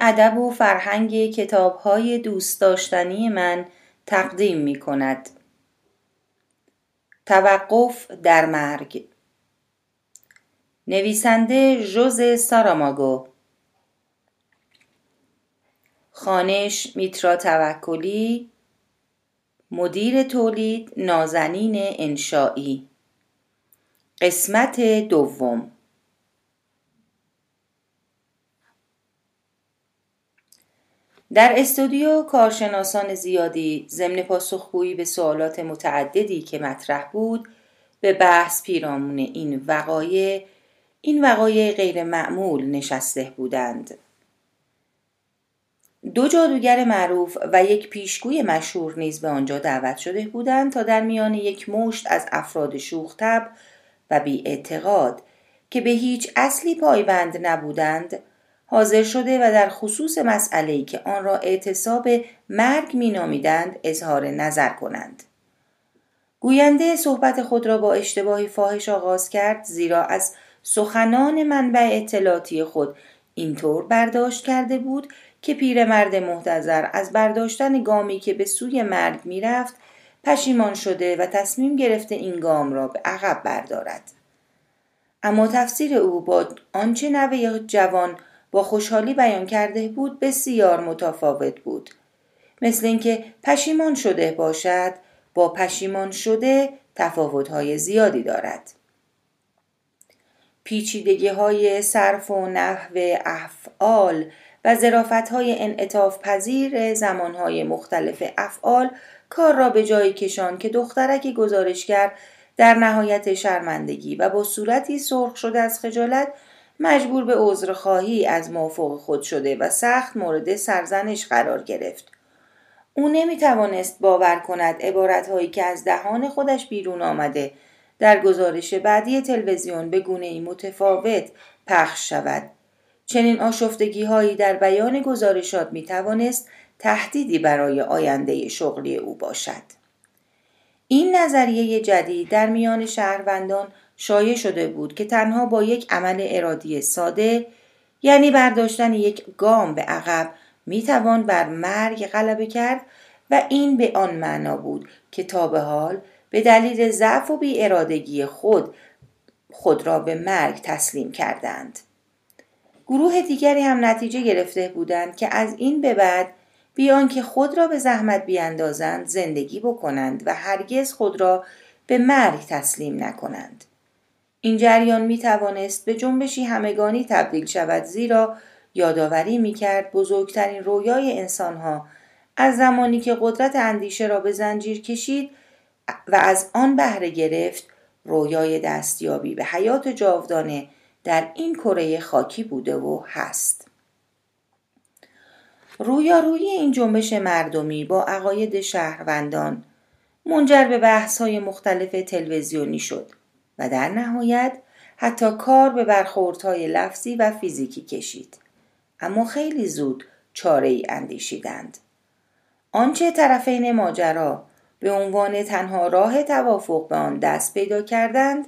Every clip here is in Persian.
ادب و فرهنگ کتابهای دوست داشتنی من تقدیم می کند. توقف در مرگ. نویسنده ژوز ساراماگو. خانش میترا توکلی. مدیر تولید نازنین انشایی قسمت دوم. در استودیو کارشناسان زیادی ضمن پاسخگویی به سوالات متعددی که مطرح بود به بحث پیرامون این وقایع این وقایع غیر معمول نشسته بودند. دو جادوگر معروف و یک پیشگوی مشهور نیز به آنجا دعوت شده بودند تا در میان یک مشت از افراد شوختب و بی اعتقاد که به هیچ اصلی پایبند نبودند حاضر شده و در خصوص مسئله‌ای که آن را اعتصاب مرگ مینامیدند اظهار نظر کنند. گوینده صحبت خود را با اشتباهی فاحش آغاز کرد زیرا از سخنان منبع اطلاعاتی خود اینطور برداشت کرده بود که پیرمرد محتظر از برداشتن گامی که به سوی مرگ می‌رفت پشیمان شده و تصمیم گرفته این گام را به عقب بردارد. اما تفسیر او با آنچه نوه جوان با خوشحالی بیان کرده بود بسیار متفاوت بود. مثل اینکه پشیمان شده باشد با پشیمان شده تفاوتهای زیادی دارد. پیچیدگی های صرف و نحو افعال و ظرافت های انعطاف پذیر زمان های مختلف افعال کار را به جایی کشان که دخترک گزارشگر در نهایت شرمندگی و با صورتی سرخ شده از خجالت مجبور به عذرخواهی از موافق خود شده و سخت مورد سرزنش قرار گرفت. او نمی توانست باور کند عبارتهایی که از دهان خودش بیرون آمده در گزارش بعدی تلویزیون به گونه متفاوت پخش شود. چنین آشفتگی هایی در بیان گزارشات می توانست تهدیدی برای آینده شغلی او باشد. این نظریه جدید در میان شهروندان شایع شده بود که تنها با یک عمل ارادی ساده یعنی برداشتن یک گام به عقب می‌توان بر مرگ غلبه کرد و این به آن معنا بود که تا به حال به دلیل ضعف و بی ارادگی خود خود را به مرگ تسلیم کردند. گروه دیگری هم نتیجه گرفته بودند که از این به بعد بیان که خود را به زحمت بیاندازند زندگی بکنند و هرگز خود را به مرگ تسلیم نکنند. این جریان می توانست به جنبشی همگانی تبدیل شود زیرا یادآوری می کرد بزرگترین رویای انسانها از زمانی که قدرت اندیشه را به زنجیر کشید و از آن بهره گرفت رویای دستیابی به حیات جاودانه در این کره خاکی بوده و هست. رویارویی این جنبش مردمی با عقاید شهروندان منجر به بحث های مختلف تلویزیونی شد و در نهایت حتی کار به برخوردهای لفظی و فیزیکی کشید. اما خیلی زود چاره ای اندیشیدند. آنچه طرفین ماجرا به عنوان تنها راه توافق به آن دست پیدا کردند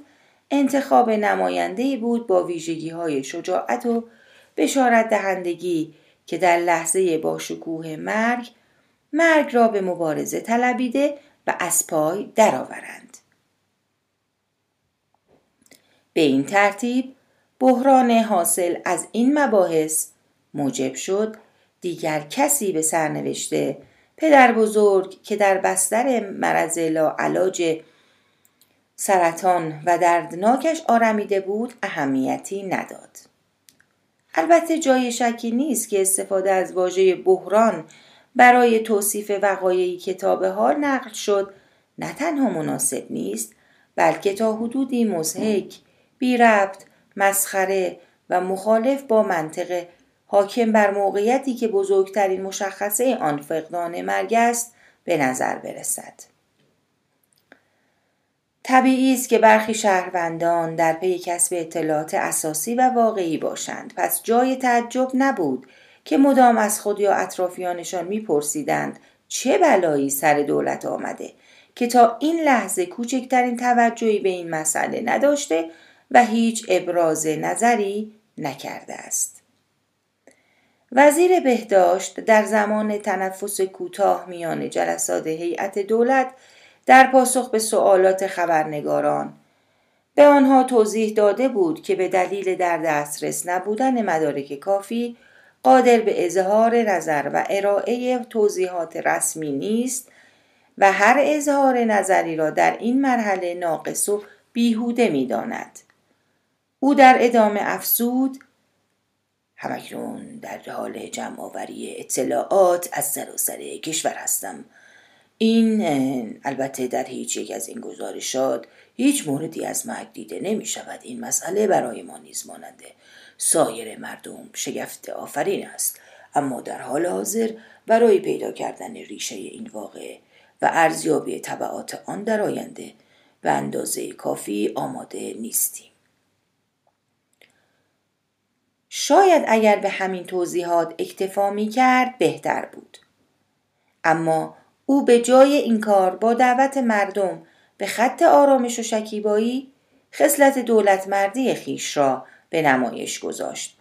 انتخاب نماینده بود با ویژگی های شجاعت و بشارت دهندگی که در لحظه با شکوه مرگ مرگ را به مبارزه طلبیده و از پای درآورند. به این ترتیب بحران حاصل از این مباحث موجب شد دیگر کسی به سرنوشته پدر بزرگ که در بستر مرض علاج سرطان و دردناکش آرمیده بود اهمیتی نداد. البته جای شکی نیست که استفاده از واژه بحران برای توصیف وقایعی که تا حال نقل شد نه تنها مناسب نیست بلکه تا حدودی مزهک بی ربط مسخره و مخالف با منطق حاکم بر موقعیتی که بزرگترین مشخصه آن فقدان مرگ است به نظر برسد. طبیعی است که برخی شهروندان در پی کسب اطلاعات اساسی و واقعی باشند. پس جای تعجب نبود که مدام از خود یا اطرافیانشان میپرسیدند چه بلایی سر دولت آمده که تا این لحظه کوچکترین توجهی به این مسئله نداشته و هیچ ابراز نظری نکرده است وزیر بهداشت در زمان تنفس کوتاه میان جلسات هیئت دولت در پاسخ به سوالات خبرنگاران به آنها توضیح داده بود که به دلیل در دسترس نبودن مدارک کافی قادر به اظهار نظر و ارائه توضیحات رسمی نیست و هر اظهار نظری را در این مرحله ناقص و بیهوده می داند. او در ادامه افزود همکنون در حال جمع آوری اطلاعات از سراسر کشور هستم. این البته در هیچ یک از این گزارشات هیچ موردی از مرگ دیده نمی شود این مسئله برای ما نیز ماننده. سایر مردم شگفت آفرین است. اما در حال حاضر برای پیدا کردن ریشه این واقعه و ارزیابی طبعات آن در آینده به اندازه کافی آماده نیستیم. شاید اگر به همین توضیحات اکتفا می کرد بهتر بود. اما او به جای این کار با دعوت مردم به خط آرامش و شکیبایی خصلت دولت مردی خیش را به نمایش گذاشت.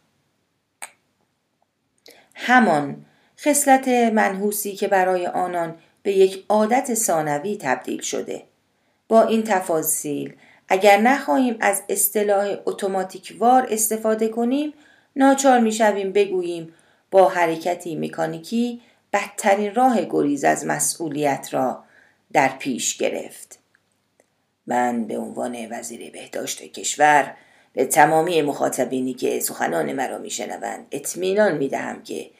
همان خصلت منحوسی که برای آنان به یک عادت ثانوی تبدیل شده. با این تفاصیل اگر نخواهیم از اصطلاح اتوماتیکوار استفاده کنیم ناچار می‌شویم بگوییم با حرکتی مکانیکی بدترین راه گریز از مسئولیت را در پیش گرفت. من به عنوان وزیر بهداشت کشور به تمامی مخاطبینی که سخنان مرا میشنوند اطمینان می‌دهم که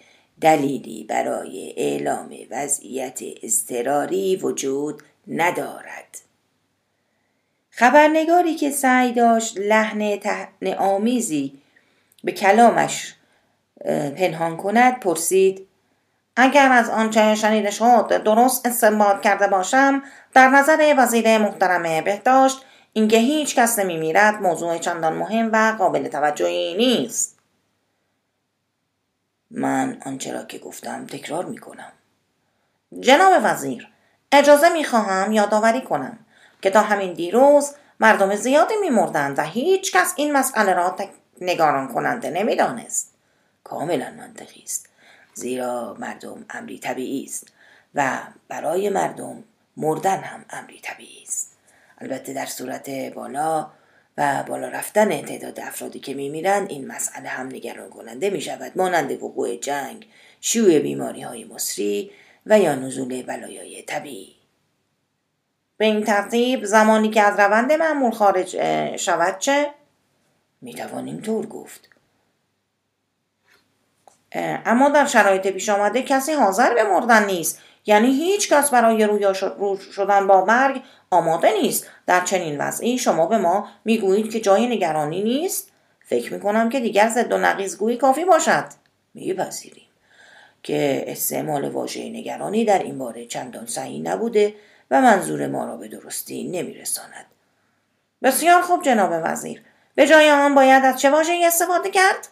دلیلی برای اعلام وضعیت اضطراری وجود ندارد. خبرنگاری که سعی داشت لحن تحن آمیزی به کلامش پنهان کند پرسید اگر از آنچه شنیده شد درست استنباط کرده باشم در نظر وزیر محترم بهداشت اینکه هیچ کس نمی میرد موضوع چندان مهم و قابل توجهی نیست. من آنچه را که گفتم تکرار می کنم جناب وزیر اجازه می خواهم یادآوری کنم که تا همین دیروز مردم زیادی می مردند و هیچ کس این مسئله را نگاران کننده نمی‌دانست. کاملا منطقی است. زیرا مردم امری طبیعی است و برای مردم مردن هم امری طبیعی است. البته در صورت بالا و بالا رفتن تعداد افرادی که میمیرند این مسئله هم نگران کننده می شود مانند وقوع جنگ شیوع بیماری های مصری و یا نزول بلایای طبیعی. به این ترتیب زمانی که از روند معمول خارج شود چه؟ می توانیم طور گفت اما در شرایط پیش آمده کسی حاضر به مردن نیست. یعنی هیچ کس برای رویا شدن با مرگ آماده نیست. در چنین وضعی شما به ما می‌گویید که جای نگرانی نیست؟ فکر می‌کنم که دیگر ضد و نقیزگویی کافی باشد. میپذیریم که استعمال واژه نگرانی در این باره چندان صحیح نبوده و منظور ما را به درستی نمیرساند. بسیار خوب جناب وزیر. به جای آن باید از چه واژه‌ای استفاده کرد؟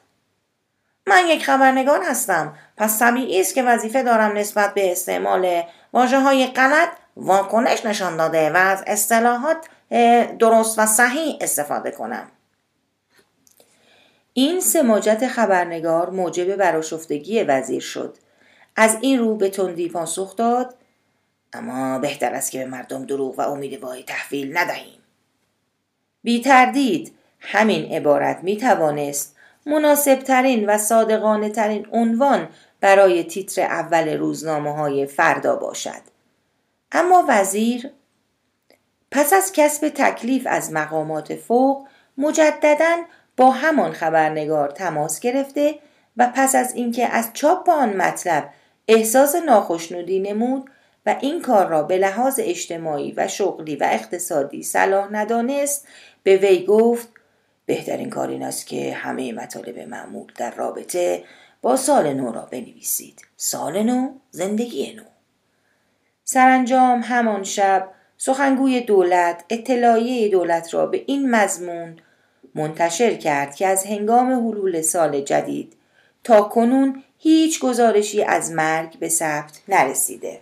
من یک خبرنگار هستم. پس طبیعی است که وظیفه دارم نسبت به استعمال واجه های غلط واکنش نشان داده و از اصطلاحات درست و صحیح استفاده کنم. این سماجت خبرنگار موجب براشفتگی وزیر شد. از این رو به تندی پاسخ داد اما بهتر است که به مردم دروغ و امید وای تحویل ندهیم. بی تردید همین عبارت می توانست مناسب ترین و صادقانه ترین عنوان برای تیتر اول روزنامه های فردا باشد. اما وزیر پس از کسب تکلیف از مقامات فوق مجددا با همان خبرنگار تماس گرفته و پس از اینکه از چاپ آن مطلب احساس ناخشنودی نمود و این کار را به لحاظ اجتماعی و شغلی و اقتصادی صلاح ندانست به وی گفت بهترین کار این است که همه مطالب معمول در رابطه با سال نو را بنویسید. سال نو زندگی نو. سرانجام همان شب سخنگوی دولت اطلاعیه دولت را به این مضمون منتشر کرد که از هنگام حلول سال جدید تا کنون هیچ گزارشی از مرگ به ثبت نرسیده.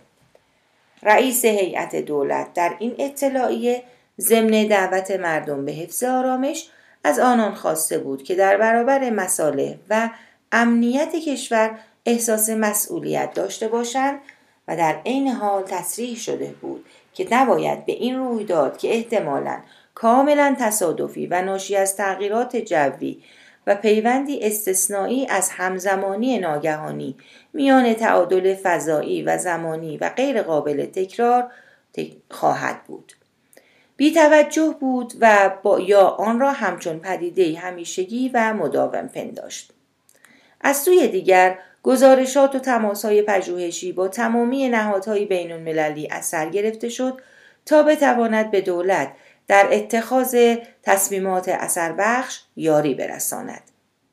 رئیس هیئت دولت در این اطلاعیه ضمن دعوت مردم به حفظ آرامش از آنان خواسته بود که در برابر مساله و امنیت کشور احساس مسئولیت داشته باشند و در عین حال تصریح شده بود که نباید به این رویداد که احتمالا کاملا تصادفی و ناشی از تغییرات جوی و پیوندی استثنایی از همزمانی ناگهانی میان تعادل فضایی و زمانی و غیر قابل تکرار خواهد بود. بی توجه بود و با یا آن را همچون پدیده همیشگی و مداوم پنداشت. از سوی دیگر گزارشات و تماسهای پژوهشی با تمامی نهادهای بین المللی از سر گرفته شد تا بتواند به دولت در اتخاذ تصمیمات اثر بخش یاری برساند.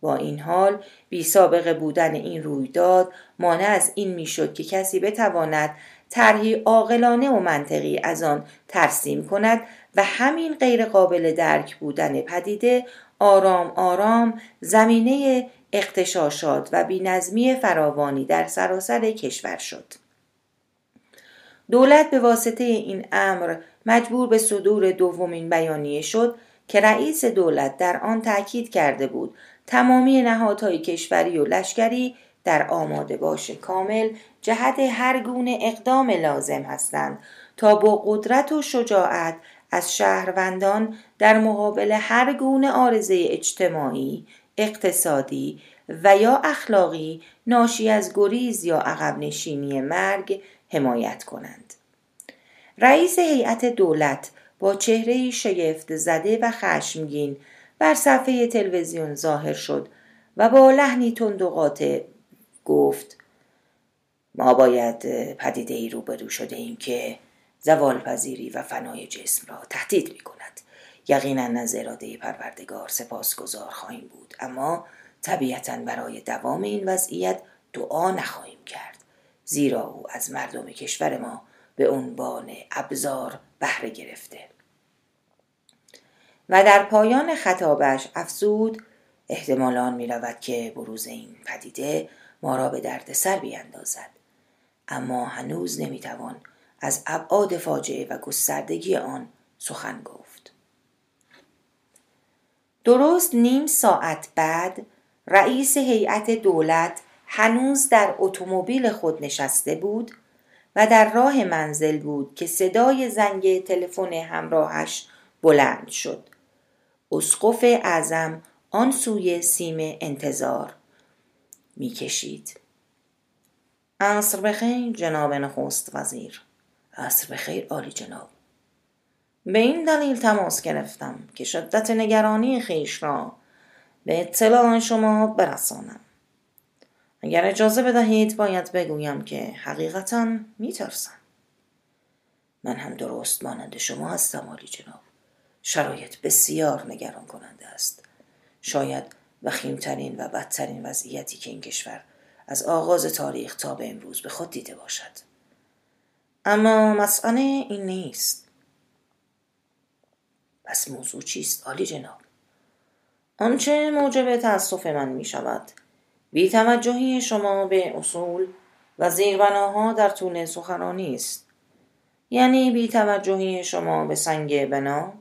با این حال بی سابقه بودن این رویداد مانع از این می‌شد که کسی بتواند طرحی عاقلانه و منطقی از آن ترسیم کند و همین غیر قابل درک بودن پدیده آرام آرام زمینه اقتشاشات و بینظمی فراوانی در سراسر کشور شد. دولت به واسطه این امر مجبور به صدور دومین بیانیه شد که رئیس دولت در آن تاکید کرده بود تمامی نهادهای کشوری و لشکری در آماده باش کامل جهت هر گونه اقدام لازم هستند تا با قدرت و شجاعت از شهروندان در مقابل هر گونه آرزه اجتماعی، اقتصادی و یا اخلاقی ناشی از گریز یا عقب نشینی مرگ حمایت کنند. رئیس هیئت دولت با چهره شگفت زده و خشمگین بر صفحه تلویزیون ظاهر شد و با لحنی تند و قاطع گفت ما باید پدیده ای روبرو شده ایم که زوال پذیری و فنای جسم را تهدید می کند. یقینا از اراده پروردگار سپاسگزار خواهیم بود اما طبیعتا برای دوام این وضعیت دعا نخواهیم کرد زیرا او از مردم کشور ما به عنوان ابزار بهره گرفته و در پایان خطابش افزود احتمالان می رود که بروز این پدیده ما را به درد سر بیاندازد اما هنوز نمی‌توان از ابعاد فاجعه و گستردگی آن سخن گفت. درست نیم ساعت بعد رئیس هیئت دولت هنوز در اتومبیل خود نشسته بود و در راه منزل بود که صدای زنگ تلفن همراهش بلند شد. اسقف اعظم آن سوی سیم انتظار. می‌کشید. عصر بخیر جناب نخست وزیر. عصر بخیر عالی جناب. به این دلیل تماس گرفتم که شدت نگرانی خیش را به اطلاع شما برسانم. اگر اجازه بدهید باید بگویم که حقیقتا میترسم. من هم درست مانند شما هستم عالی جناب. شرایط بسیار نگران کننده است. شاید وخیمترین و بدترین وضعیتی که این کشور از آغاز تاریخ تا به امروز به خود دیده باشد. اما مسئله این نیست. پس موضوع چیست عالی جناب؟ آنچه موجب تأسف من می شود توجهی شما به اصول و زیربناها در طول سخنرانی است. یعنی بی توجهی شما به سنگ بنا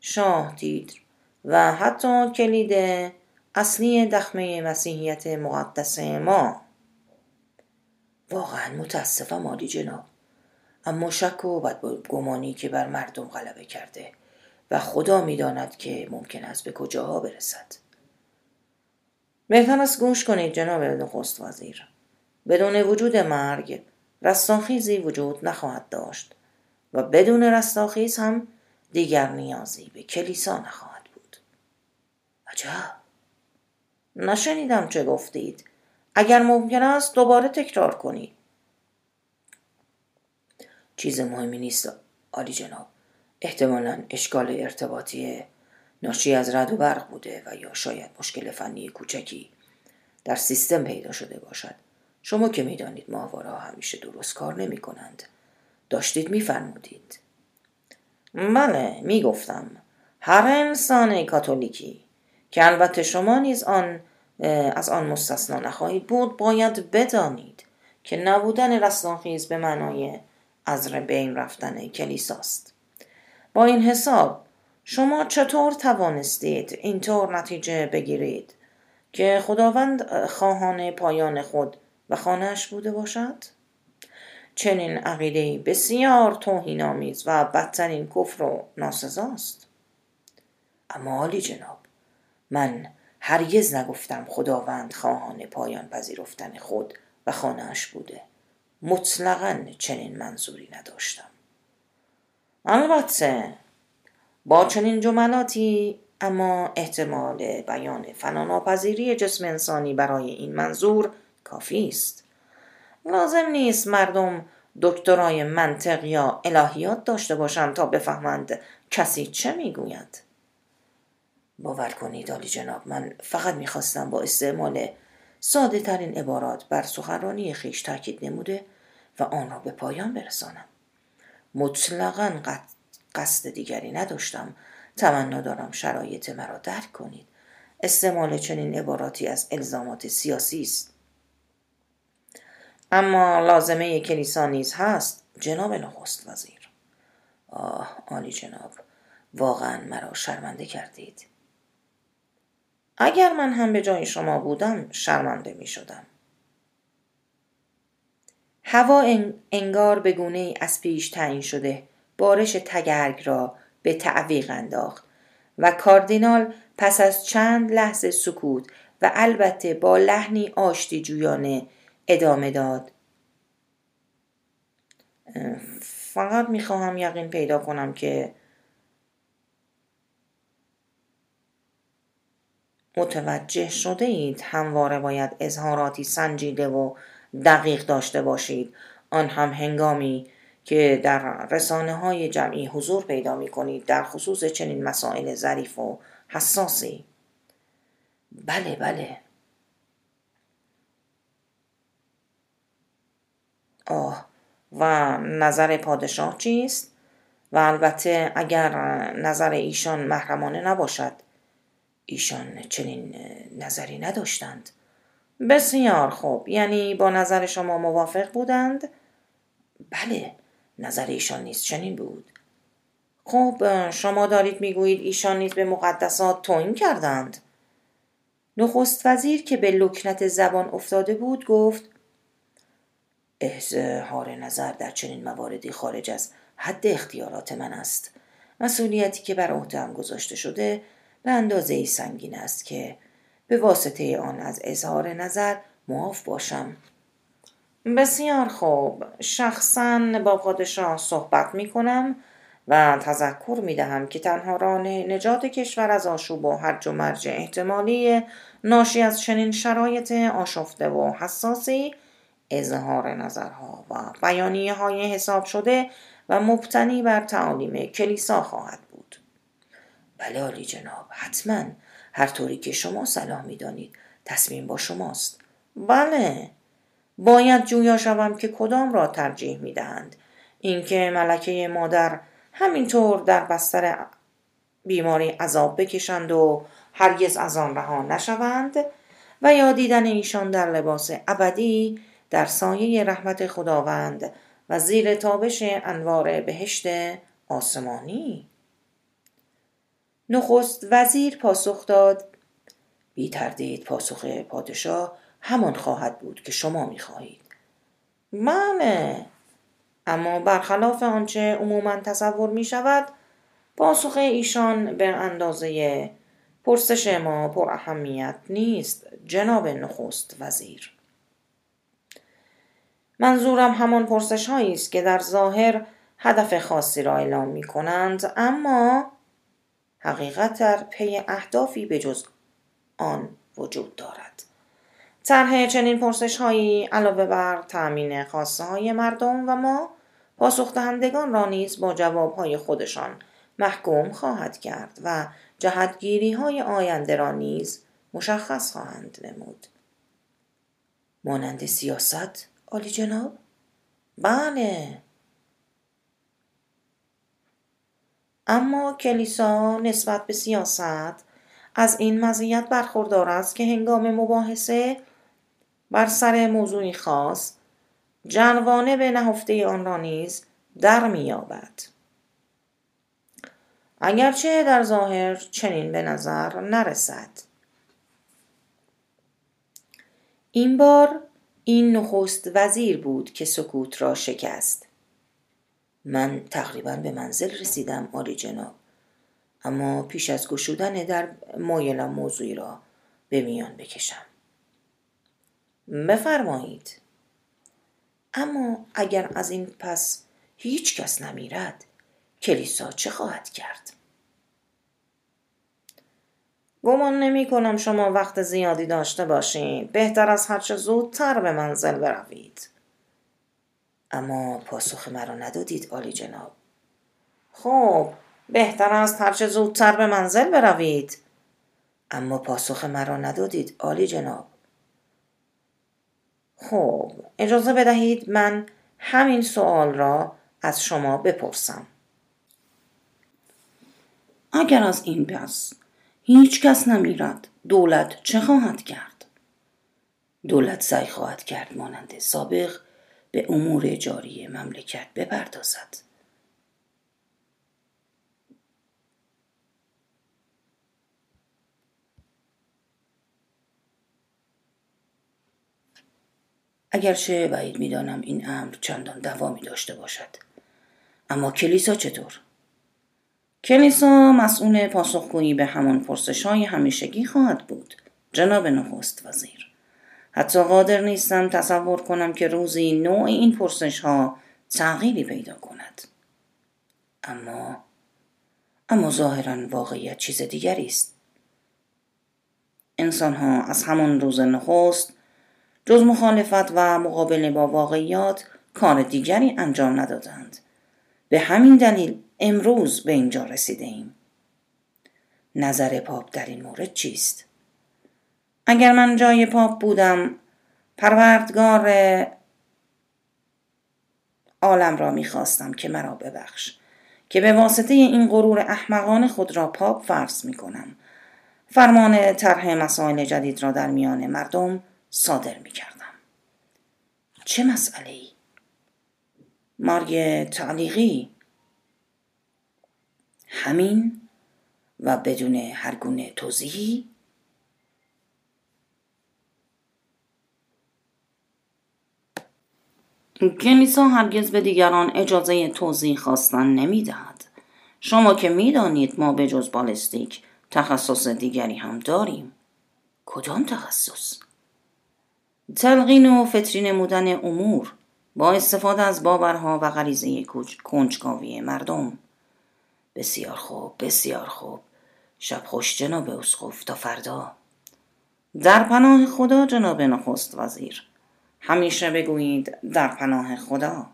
شاه تیتر و حتی کلید اصلی دخمه مسیحیت مقدس ما. واقعا متاسفم عالی جناب. اما شک و بدگمانی که بر مردم غلبه کرده و خدا می‌داند که ممکن است به کجاها برسد. بهتر است گوش کنید جناب نخست وزیر. بدون وجود مرگ رستاخیزی وجود نخواهد داشت و بدون رستاخیز هم دیگر نیازی به کلیسا نخواهد بود. عجب! نشنیدم چه گفتید. اگر ممکن است دوباره تکرار کنید چیز مهمی نیست عالی جناب. احتمالا اشکال ارتباطی ناشی از رد و برق بوده و یا شاید مشکل فنی کوچکی در سیستم پیدا شده باشد. شما که می‌دانید ماهواره همیشه درست کار نمی کنند داشتید میفرمودید. بله می‌گفتم هر انسان کاتولیکی که البته شما نیز آن از آن مستثنا نخواهید بود. باید بدانید که نبودن رستاخیز به معنای از بین رفتن کلیساست با این حساب شما چطور توانستید اینطور نتیجه بگیرید که خداوند خواهان پایان خود و خانهش بوده باشد؟ چنین عقیده بسیار توهینآمیز و بدترین کفر و ناسزاست اما عالی جناب من هرگز نگفتم خداوند خواهان پایان پذیرفتن خود و خانهاش بوده. مطلقا چنین منظوری نداشتم. البته با چنین جملاتی اما احتمال بیان فناناپذیری جسم انسانی برای این منظور کافی است. لازم نیست مردم دکترای منطق یا الهیات داشته باشند تا بفهمند کسی چه می‌گوید. باور کنید عالی جناب من فقط می‌خواستم با استعمال ساده ترین عبارات بر سخنرانی خیش تاکید نموده و آن را به پایان برسانم. مطلقا قصد دیگری نداشتم. تمنا دارم شرایط مرا درک کنید. استعمال چنین عباراتی از الزامات سیاسی است. اما لازمه کلیسا نیز هست جناب نخست وزیر. آه عالی جناب واقعا مرا شرمنده کردید. اگر من هم به جای شما بودم شرمنده می شدم. هوا انگار به گونه از پیش تعیین شده بارش تگرگ را به تعویق انداخت و کاردینال پس از چند لحظه سکوت و البته با لحنی آشتی جویانه ادامه داد فقط می‌خواهم یقین پیدا کنم که متوجه شده اید همواره باید اظهاراتی سنجیده و دقیق داشته باشید. آن هم هنگامی که در رسانه های جمعی حضور پیدا می کنید در خصوص چنین مسائل ظریف و حساسی. بله بله. آه و نظر پادشاه چیست؟ و البته اگر نظر ایشان محرمانه نباشد ایشان چنین نظری نداشتند. بسیار خوب. یعنی با نظر شما موافق بودند؟ بله نظر ایشان نیست چنین بود. خب شما دارید می‌گویید ایشان نیز به مقدسات توهین کردند. نخست وزیر که به لکنت زبان افتاده بود گفت اظهار نظر در چنین مواردی خارج از حد اختیارات من است. مسئولیتی که بر عهدهام گذاشته شده به اندازه ای سنگین است که به واسطه آن از اظهار نظر معاف باشم. بسیار خوب. شخصا با پادشاه صحبت می کنم و تذکر می دهم که تنها ران نجات کشور از آشوب و هرج و مرج احتمالی ناشی از چنین شرایط آشفته و حساسی اظهار نظرها و بیانیه های حساب شده و مبتنی بر تعالیم کلیسا خواهد بله عالی جناب حتما. هر طوری که شما صلاح می دانید تصمیم با شماست. بله. باید جویا شوم که کدام را ترجیح می دهند اینکه ملکه مادر همینطور در بستر بیماری عذاب بکشند و هرگز از آن رها نشوند و یا دیدن ایشان در لباس ابدی در سایه رحمت خداوند و زیر تابش انوار بهشت آسمانی. نخست وزیر پاسخ داد. بی تردید پاسخ پادشاه همان خواهد بود که شما می خواهید. بله اما برخلاف آنچه عموما تصور می شود پاسخ ایشان به اندازه پرسش ما پر اهمیت نیست جناب نخست وزیر. منظورم همان پرسش هایی است که در ظاهر هدف خاصی را اعلام می کنند اما حقیقت در پی اهدافی به جز آن وجود دارد. طرح چنین پرسش هایی علاوه بر تأمین خاصه های مردم و ما پاسخ دهندگان را نیز با جواب های خودشان محکوم خواهد کرد و جهتگیری های آینده را نیز مشخص خواهند نمود. مانند سیاست عالی جناب؟ بله. اما کلیسا نسبت به سیاست از این مزیت برخوردار است که هنگام مباحثه بر سر موضوعی خاص جنوانه به نهفته آن را نیز در مییابد. اگرچه در ظاهر چنین به نظر نرسد. این بار این نخست وزیر بود که سکوت را شکست. من تقریبا به منزل رسیدم آلی جناب. اما پیش از گشودن در مایلم موضوعی را به میان بکشم. بفرمایید. اما اگر از این پس هیچ کس نمیرد کلیسا چه خواهد کرد؟ گمان نمی کنم شما وقت زیادی داشته باشید بهتر از هرچه زودتر به منزل بروید. اما پاسخ مرا ندادید عالی جناب. خب بهتر است هرچه زودتر به منزل بروید. اما پاسخ مرا ندادید عالی جناب. خب اجازه بدهید من همین سوال را از شما بپرسم. اگر از این پس هیچ کس نمیرد دولت چه خواهد کرد؟ دولت سعی خواهد کرد مانند سابق به امور جاری مملکت بپردازد. اگرچه بعید می‌دانم این امر چندان دوامی داشته باشد. اما کلیسا چطور؟ کلیسا مسئول پاسخگویی به همان پرسش های همیشگی خواهد بود. جناب نخست وزیر. حتی قادر نیستم تصور کنم که روزی نوع این پرسش ها تغییری پیدا کند اما اما ظاهرا واقعیت چیز دیگری است انسان ها از همان روز نخست جز مخالفت و مقابله با واقعیات کار دیگری انجام ندادند به همین دلیل امروز به اینجا رسیده ایم. نظر پاپ در این مورد چیست؟ اگر من جای پاپ بودم پروردگار عالم را می‌خواستم که مرا ببخش که به واسطه این غرور احمقان خود را پاپ فرض می کنم. فرمان طرح مسائل جدید را در میان مردم صادر می کردم. چه مسئله ای؟ مرگ تعلیقی همین و بدون هر گونه توضیحی کلیسا هرگز به دیگران اجازه توضیح خواستن نمی‌دهد. شما که می‌دانید ما به جز بالستیک تخصص دیگری هم داریم. کدام تخصص؟ تلقین و فطری نمودن امور با استفاده از باورها و غریزه کنجکاوی مردم. بسیار خوب بسیار خوب. شب خوش جناب اسقف تا فردا. در پناه خدا جناب نخست وزیر. همیشه بگویید در پناه خدا.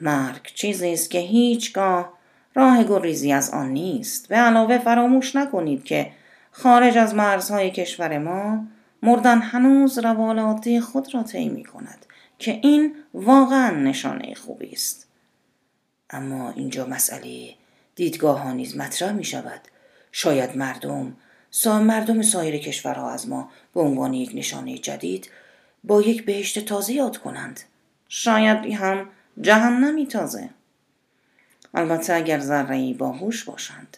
مرگ چیزی است که هیچگاه راه گریزی از آن نیست. به علاوه فراموش نکنید که خارج از مرزهای کشور ما مردن هنوز روالات خود را طی می کند که این واقعا نشانه خوبی است. اما اینجا مسئله دیدگاه ها نیز مطرح می شود. شاید مردم سا مردم سایر کشورها از ما به عنوان یک نشانه جدید با یک بهشت تازه یاد کنند. شاید هم جهنمی تازه. البته اگر ذره باهوش باشند.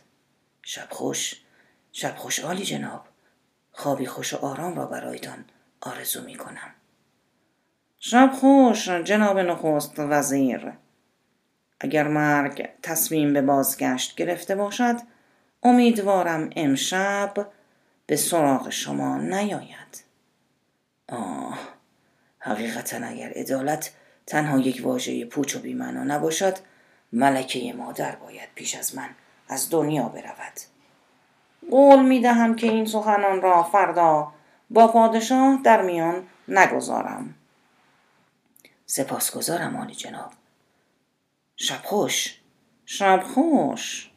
شب خوش. شب خوش عالی جناب. خوابی خوش و آرام را برایتان آرزو می کنم شب خوش جناب نخست وزیر. اگر مرگ تصمیم به بازگشت گرفته باشد امیدوارم امشب به سراغ شما نیاید. آه حقیقتا اگر عدالت تنها یک واژه پوچ و بیمعنا نباشد ملکه مادر باید پیش از من از دنیا برود. قول می دهم که این سخنان را فردا با پادشاه در میان نگذارم. سپاسگزارم آنی جناب. شب خوش شب خوش.